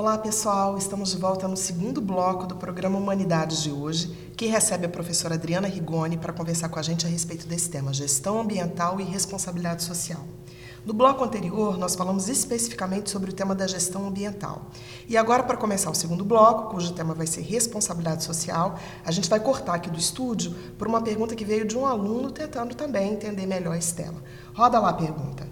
Olá pessoal, estamos de volta no segundo bloco do programa Humanidades de hoje, que recebe a professora Adriana Rigoni para conversar com a gente a respeito desse tema, gestão ambiental e responsabilidade social. No bloco anterior, nós falamos especificamente sobre o tema da gestão ambiental. E agora, para começar o segundo bloco, cujo tema vai ser responsabilidade social, a gente vai cortar aqui do estúdio por uma pergunta que veio de um aluno tentando também entender melhor esse tema. Roda lá a pergunta.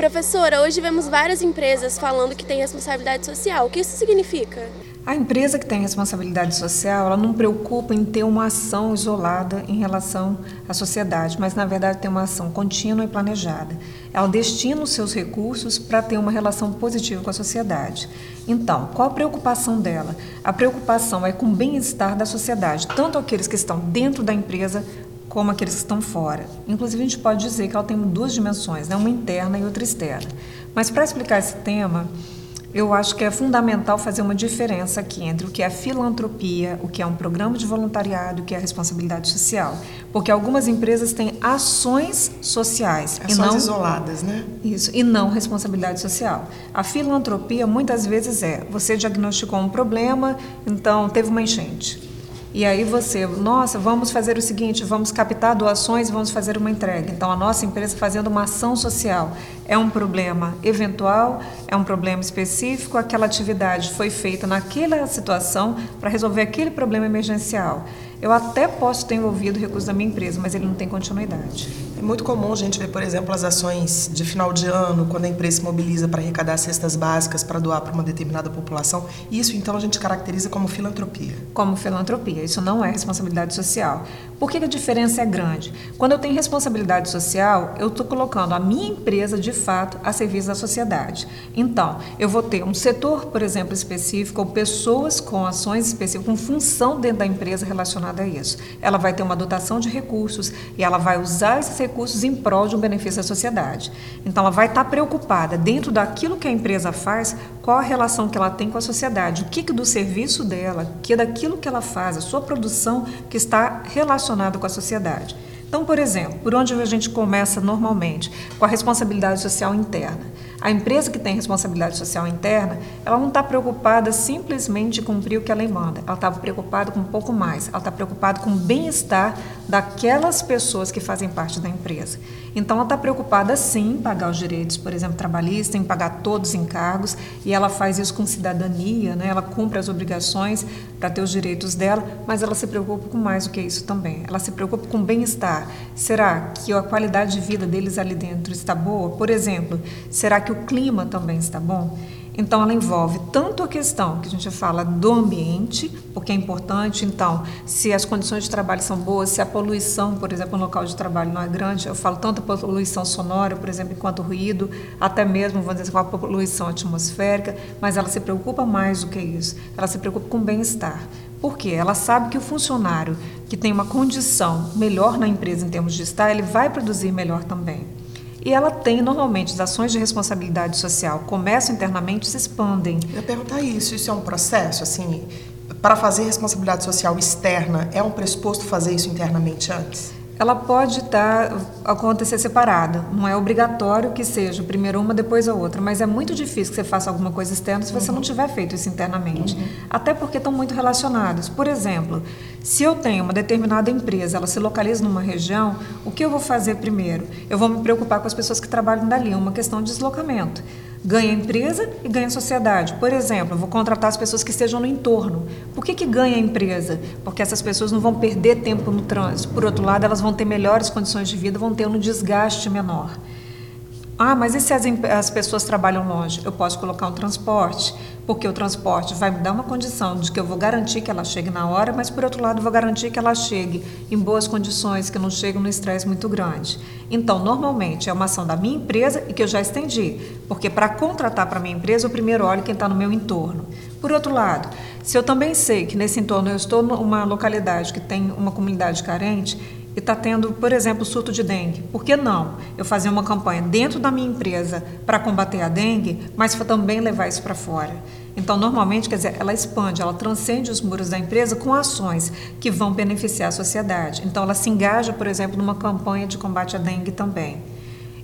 Professora, hoje vemos várias empresas falando que têm responsabilidade social. O que isso significa? A empresa que tem responsabilidade social, ela não preocupa em ter uma ação isolada em relação à sociedade, mas na verdade tem uma ação contínua e planejada. Ela destina os seus recursos para ter uma relação positiva com a sociedade. Então, qual a preocupação dela? A preocupação é com o bem-estar da sociedade, tanto aqueles que estão dentro da empresa como aqueles que estão fora. Inclusive, a gente pode dizer que ela tem duas dimensões, né? uma interna e outra externa. Mas para explicar esse tema, eu acho que é fundamental fazer uma diferença aqui entre o que é filantropia, o que é um programa de voluntariado, o que é responsabilidade social. Porque algumas empresas têm ações sociais. Ações e não, isoladas, né? Isso, e não responsabilidade social. A filantropia muitas vezes é: você diagnosticou um problema, então teve uma enchente. E aí você, nossa, vamos fazer o seguinte, vamos captar doações e vamos fazer uma entrega. Então a nossa empresa fazendo uma ação social é um problema eventual, é um problema específico, aquela atividade foi feita naquela situação para resolver aquele problema emergencial. Eu até posso ter envolvido recursos da minha empresa, mas ele não tem continuidade. É muito comum a gente ver, por exemplo, as ações de final de ano, quando a empresa se mobiliza para arrecadar cestas básicas para doar para uma determinada população. Isso, então, a gente caracteriza como filantropia. Como filantropia. Isso não é responsabilidade social. Por que a diferença é grande? Quando eu tenho responsabilidade social, eu estou colocando a minha empresa, de fato, a serviço da sociedade. Então, eu vou ter um setor, por exemplo, específico, ou pessoas com ações específicas, com função dentro da empresa relacionada a isso. Ela vai ter uma dotação de recursos e ela vai usar esses em prol de um benefício à sociedade. Então, ela vai estar preocupada, dentro daquilo que a empresa faz, qual a relação que ela tem com a sociedade, o que, que do serviço dela, que daquilo que ela faz, a sua produção que está relacionada relacionado com a sociedade. Então, por exemplo, por onde a gente começa normalmente? Com a responsabilidade social interna. A empresa que tem responsabilidade social interna, ela não está preocupada simplesmente em cumprir o que a lei manda. Ela está preocupada com um pouco mais. Ela está preocupada com o bem-estar daquelas pessoas que fazem parte da empresa. Então, ela está preocupada sim em pagar os direitos, por exemplo, trabalhistas, em pagar todos os encargos, e ela faz isso com cidadania, né? ela cumpre as obrigações para ter os direitos dela, mas ela se preocupa com mais do que isso também. Ela se preocupa com o bem-estar. Será que a qualidade de vida deles ali dentro está boa? Por exemplo, será que que o clima também está bom. Então, ela envolve tanto a questão que a gente fala do ambiente, porque é importante, então, se as condições de trabalho são boas, se a poluição, por exemplo, no local de trabalho não é grande, eu falo tanto a poluição sonora, por exemplo, quanto ruído, até mesmo, vamos dizer, com a poluição atmosférica, mas ela se preocupa mais do que isso, ela se preocupa com o bem-estar. Por quê? Ela sabe que o funcionário que tem uma condição melhor na empresa em termos de estar, ele vai produzir melhor também. E ela tem, normalmente, as ações de responsabilidade social começam internamente e se expandem. Eu ia perguntar isso, isso é um processo, assim, para fazer responsabilidade social externa, é um pressuposto fazer isso internamente antes? Ela pode estar acontecer separada. Não é obrigatório que seja primeiro uma, depois a outra, mas é muito difícil que você faça alguma coisa externa se você uhum. não tiver feito isso internamente. Uhum. Até porque estão muito relacionados. Por exemplo, se eu tenho uma determinada empresa, ela se localiza numa região, o que eu vou fazer primeiro? Eu vou me preocupar com as pessoas que trabalham dali, é uma questão de deslocamento ganha a empresa e ganha a sociedade. Por exemplo, eu vou contratar as pessoas que estejam no entorno. Por que, que ganha a empresa? Porque essas pessoas não vão perder tempo no trânsito. Por outro lado, elas vão ter melhores condições de vida, vão ter um desgaste menor. Ah, mas e se as, as pessoas trabalham longe? Eu posso colocar um transporte, porque o transporte vai me dar uma condição de que eu vou garantir que ela chegue na hora, mas por outro lado, vou garantir que ela chegue em boas condições, que não chegue no estresse muito grande. Então, normalmente, é uma ação da minha empresa e que eu já estendi, porque para contratar para minha empresa, eu primeiro olho quem está no meu entorno. Por outro lado, se eu também sei que nesse entorno eu estou numa localidade que tem uma comunidade carente, e está tendo, por exemplo, surto de dengue. Por que não eu fazer uma campanha dentro da minha empresa para combater a dengue, mas também levar isso para fora? Então, normalmente, quer dizer, ela expande, ela transcende os muros da empresa com ações que vão beneficiar a sociedade. Então, ela se engaja, por exemplo, numa campanha de combate à dengue também.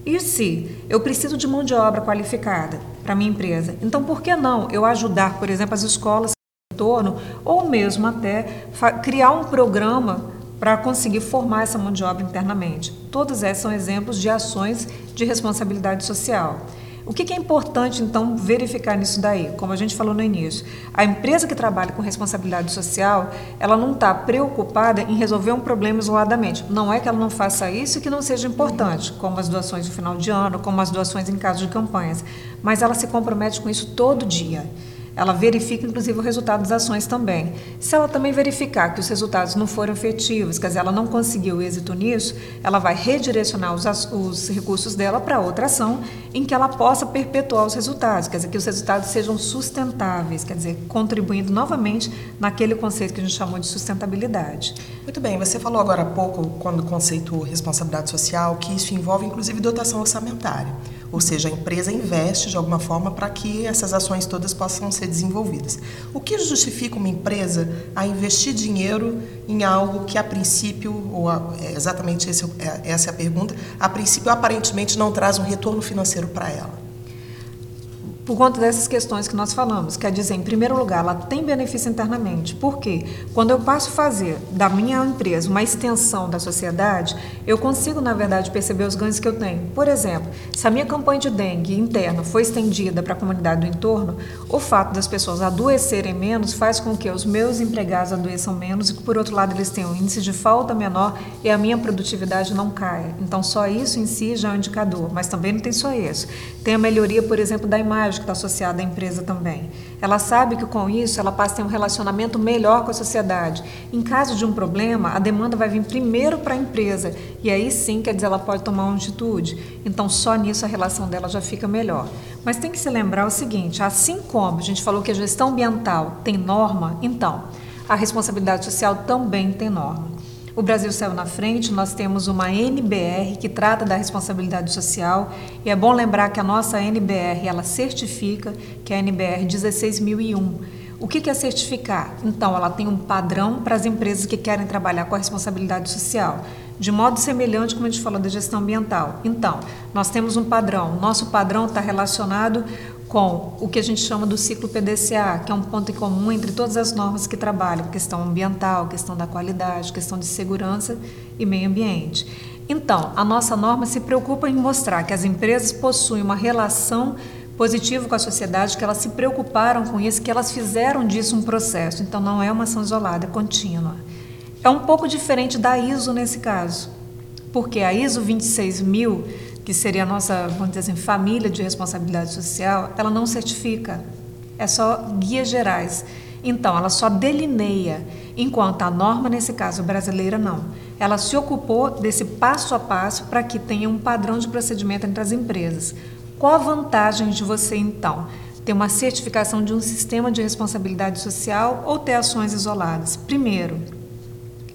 E se eu preciso de mão de obra qualificada para minha empresa, então por que não eu ajudar, por exemplo, as escolas em torno, ou mesmo até criar um programa para conseguir formar essa mão de obra internamente? Todos esses são exemplos de ações de responsabilidade social. O que, é importante, então, verificar nisso daí? Como a gente falou no início, a empresa que trabalha com responsabilidade social, ela não está preocupada em resolver um problema isoladamente. Não é que ela não faça isso e que não seja importante, como as doações no final de ano, como as doações em caso de campanhas, mas ela se compromete com isso todo dia. Ela verifica, inclusive, o resultado das ações também. Se ela também verificar que os resultados não foram efetivos, quer dizer, ela não conseguiu êxito nisso, ela vai redirecionar os, os recursos dela para outra ação em que ela possa perpetuar os resultados, quer dizer, que os resultados sejam sustentáveis, quer dizer, contribuindo novamente naquele conceito que a gente chamou de sustentabilidade. Muito bem, você falou agora há pouco, quando o conceito responsabilidade social, que isso envolve inclusive dotação orçamentária. Ou seja, a empresa investe de alguma forma para que essas ações todas possam ser desenvolvidas. O que justifica uma empresa a investir dinheiro em algo que a princípio, ou a, é exatamente esse, é, essa é a pergunta, a princípio aparentemente não traz um retorno financeiro para ela? Por conta dessas questões que nós falamos. Quer dizer, em primeiro lugar, ela tem benefício internamente. Por quê? Quando eu passo a fazer da minha empresa uma extensão da sociedade, eu consigo, na verdade, perceber os ganhos que eu tenho. Por exemplo, se a minha campanha de dengue interna foi estendida para a comunidade do entorno, o fato das pessoas adoecerem menos faz com que os meus empregados adoeçam menos e que, por outro lado, eles tenham um índice de falta menor e a minha produtividade não caia. Então, só isso em si já é um indicador. Mas também não tem só isso. Tem a melhoria, por exemplo, da imagem que está associada à empresa também. Ela sabe que com isso ela passa a ter um relacionamento melhor com a sociedade. Em caso de um problema, a demanda vai vir primeiro para a empresa e aí sim, quer dizer, ela pode tomar uma atitude. Então, só nisso a relação dela já fica melhor. Mas tem que se lembrar o seguinte: assim como a gente falou que a gestão ambiental tem norma, então a responsabilidade social também tem norma. O Brasil saiu na frente, nós temos uma NBR que trata da responsabilidade social e é bom lembrar que a nossa NBR ela certifica que é a NBR 16001. O que é certificar? Então, ela tem um padrão para as empresas que querem trabalhar com a responsabilidade social, de modo semelhante como a gente falou da gestão ambiental. Então, nós temos um padrão. Nosso padrão está relacionado com o que a gente chama do ciclo PDCA, que é um ponto em comum entre todas as normas que trabalham questão ambiental, questão da qualidade, questão de segurança e meio ambiente. Então, a nossa norma se preocupa em mostrar que as empresas possuem uma relação positiva com a sociedade, que elas se preocuparam com isso, que elas fizeram disso um processo. Então, não é uma ação isolada, é contínua. É um pouco diferente da ISO nesse caso, porque a ISO 26000 que seria a nossa, vamos dizer assim, família de responsabilidade social, ela não certifica. É só guias gerais. Então, ela só delineia, enquanto a norma, nesse caso brasileira, não. Ela se ocupou desse passo a passo para que tenha um padrão de procedimento entre as empresas. Qual a vantagem de você, então, ter uma certificação de um sistema de responsabilidade social ou ter ações isoladas? Primeiro,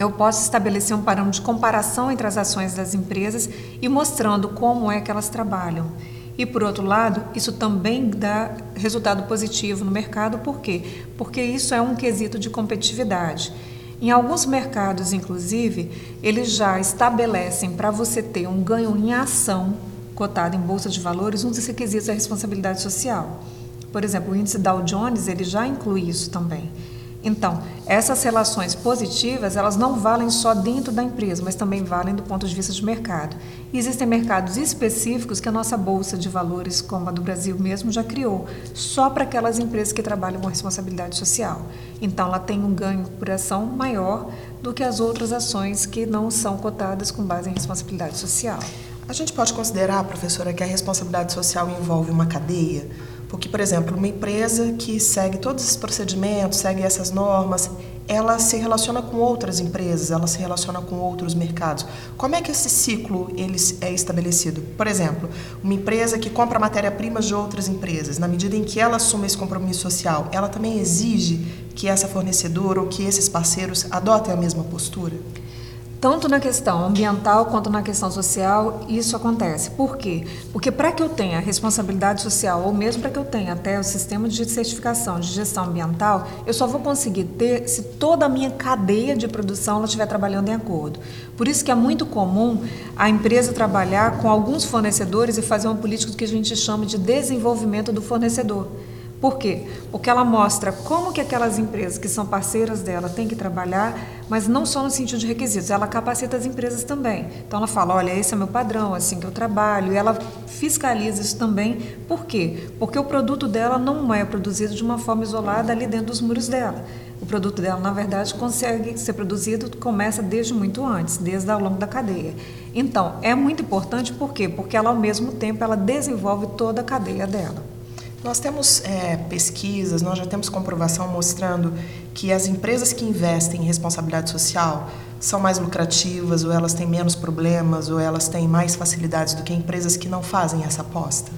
eu posso estabelecer um parâmetro de comparação entre as ações das empresas e mostrando como é que elas trabalham. E por outro lado, isso também dá resultado positivo no mercado, por quê? Porque isso é um quesito de competitividade. Em alguns mercados, inclusive, eles já estabelecem para você ter um ganho em ação cotado em bolsa de valores, um dos requisitos é a responsabilidade social. Por exemplo, o índice Dow Jones ele já inclui isso também. Então, essas relações positivas, elas não valem só dentro da empresa, mas também valem do ponto de vista de mercado. E existem mercados específicos que a nossa bolsa de valores, como a do Brasil mesmo, já criou, só para aquelas empresas que trabalham com responsabilidade social. Então, ela tem um ganho por ação maior do que as outras ações que não são cotadas com base em responsabilidade social. A gente pode considerar, professora, que a responsabilidade social envolve uma cadeia? Porque, por exemplo, uma empresa que segue todos esses procedimentos, segue essas normas, ela se relaciona com outras empresas, ela se relaciona com outros mercados. Como é que esse ciclo ele é estabelecido? Por exemplo, uma empresa que compra matéria-prima de outras empresas, na medida em que ela assume esse compromisso social, ela também exige que essa fornecedora ou que esses parceiros adotem a mesma postura? Tanto na questão ambiental quanto na questão social, isso acontece. Por quê? Porque para que eu tenha responsabilidade social, ou mesmo para que eu tenha até o sistema de certificação de gestão ambiental, eu só vou conseguir ter se toda a minha cadeia de produção ela estiver trabalhando em acordo. Por isso que é muito comum a empresa trabalhar com alguns fornecedores e fazer uma política que a gente chama de desenvolvimento do fornecedor. Por quê? Porque ela mostra como que aquelas empresas que são parceiras dela têm que trabalhar, mas não só no sentido de requisitos, ela capacita as empresas também. Então ela fala, olha, esse é meu padrão, assim que eu trabalho, e ela fiscaliza isso também. Por quê? Porque o produto dela não é produzido de uma forma isolada ali dentro dos muros dela. O produto dela, na verdade, consegue ser produzido, começa desde muito antes, desde ao longo da cadeia. Então, é muito importante, por quê? Porque ela, ao mesmo tempo, ela desenvolve toda a cadeia dela. Nós temos é, pesquisas, nós já temos comprovação mostrando que as empresas que investem em responsabilidade social são mais lucrativas, ou elas têm menos problemas, ou elas têm mais facilidades do que empresas que não fazem essa aposta?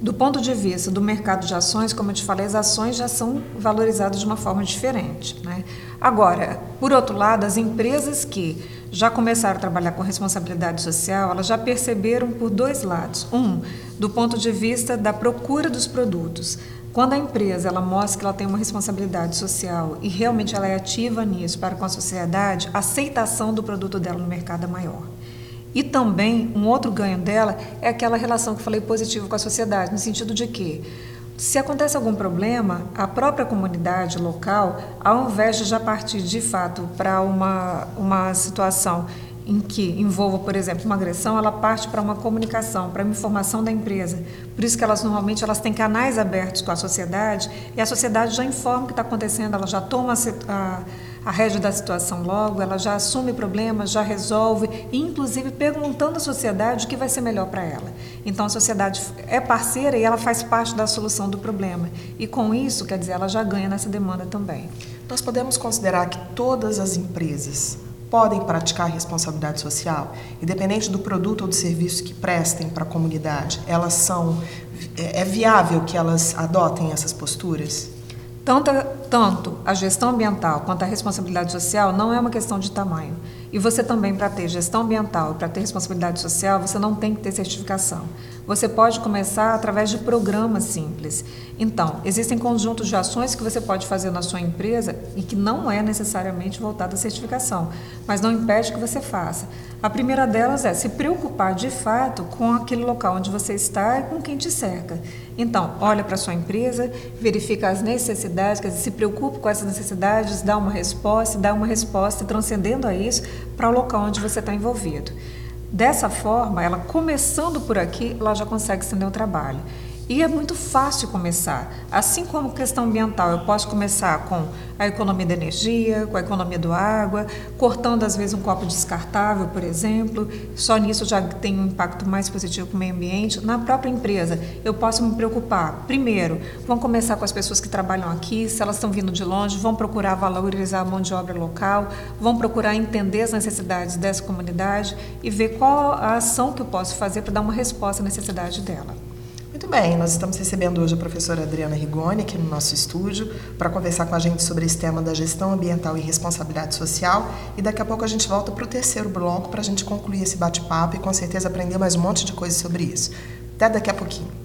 Do ponto de vista do mercado de ações, como eu te falei, as ações já são valorizadas de uma forma diferente. Né? Agora, por outro lado, as empresas que já começaram a trabalhar com responsabilidade social, elas já perceberam por dois lados. Um, do ponto de vista da procura dos produtos. Quando a empresa ela mostra que ela tem uma responsabilidade social e realmente ela é ativa nisso para com a sociedade, a aceitação do produto dela no mercado é maior. E também um outro ganho dela é aquela relação que eu falei positiva com a sociedade, no sentido de que se acontece algum problema, a própria comunidade local, ao invés de já partir de fato para uma, uma situação em que envolva, por exemplo, uma agressão, ela parte para uma comunicação, para uma informação da empresa. Por isso que elas normalmente elas têm canais abertos com a sociedade e a sociedade já informa o que está acontecendo, ela já toma a, a rédea da situação logo, ela já assume problemas, já resolve, inclusive perguntando à sociedade o que vai ser melhor para ela. Então a sociedade é parceira e ela faz parte da solução do problema. E com isso, quer dizer, ela já ganha nessa demanda também. Nós podemos considerar que todas as empresas podem praticar responsabilidade social, independente do produto ou do serviço que prestem para a comunidade, elas são é, é viável que elas adotem essas posturas? Tanto, tanto a gestão ambiental quanto a responsabilidade social não é uma questão de tamanho. E você também, para ter gestão ambiental para ter responsabilidade social, você não tem que ter certificação. Você pode começar através de programas simples. Então, existem conjuntos de ações que você pode fazer na sua empresa e que não é necessariamente voltada à certificação, mas não impede que você faça. A primeira delas é se preocupar de fato com aquele local onde você está e com quem te cerca. Então, olha para a sua empresa, verifica as necessidades, quer dizer, se preocupe com essas necessidades, dá uma resposta, dá uma resposta transcendendo a isso para o local onde você está envolvido. Dessa forma, ela começando por aqui, ela já consegue estender o trabalho. E é muito fácil começar. Assim como questão ambiental, eu posso começar com a economia da energia, com a economia do água, cortando às vezes um copo descartável, por exemplo. Só nisso já tem um impacto mais positivo para o meio ambiente. Na própria empresa, eu posso me preocupar. Primeiro, vão começar com as pessoas que trabalham aqui, se elas estão vindo de longe, vão procurar valorizar a mão de obra local, vão procurar entender as necessidades dessa comunidade e ver qual a ação que eu posso fazer para dar uma resposta à necessidade dela. Bem, nós estamos recebendo hoje a professora Adriana Rigoni aqui no nosso estúdio para conversar com a gente sobre esse tema da gestão ambiental e responsabilidade social e daqui a pouco a gente volta para o terceiro bloco para a gente concluir esse bate-papo e com certeza aprender mais um monte de coisas sobre isso. Até daqui a pouquinho.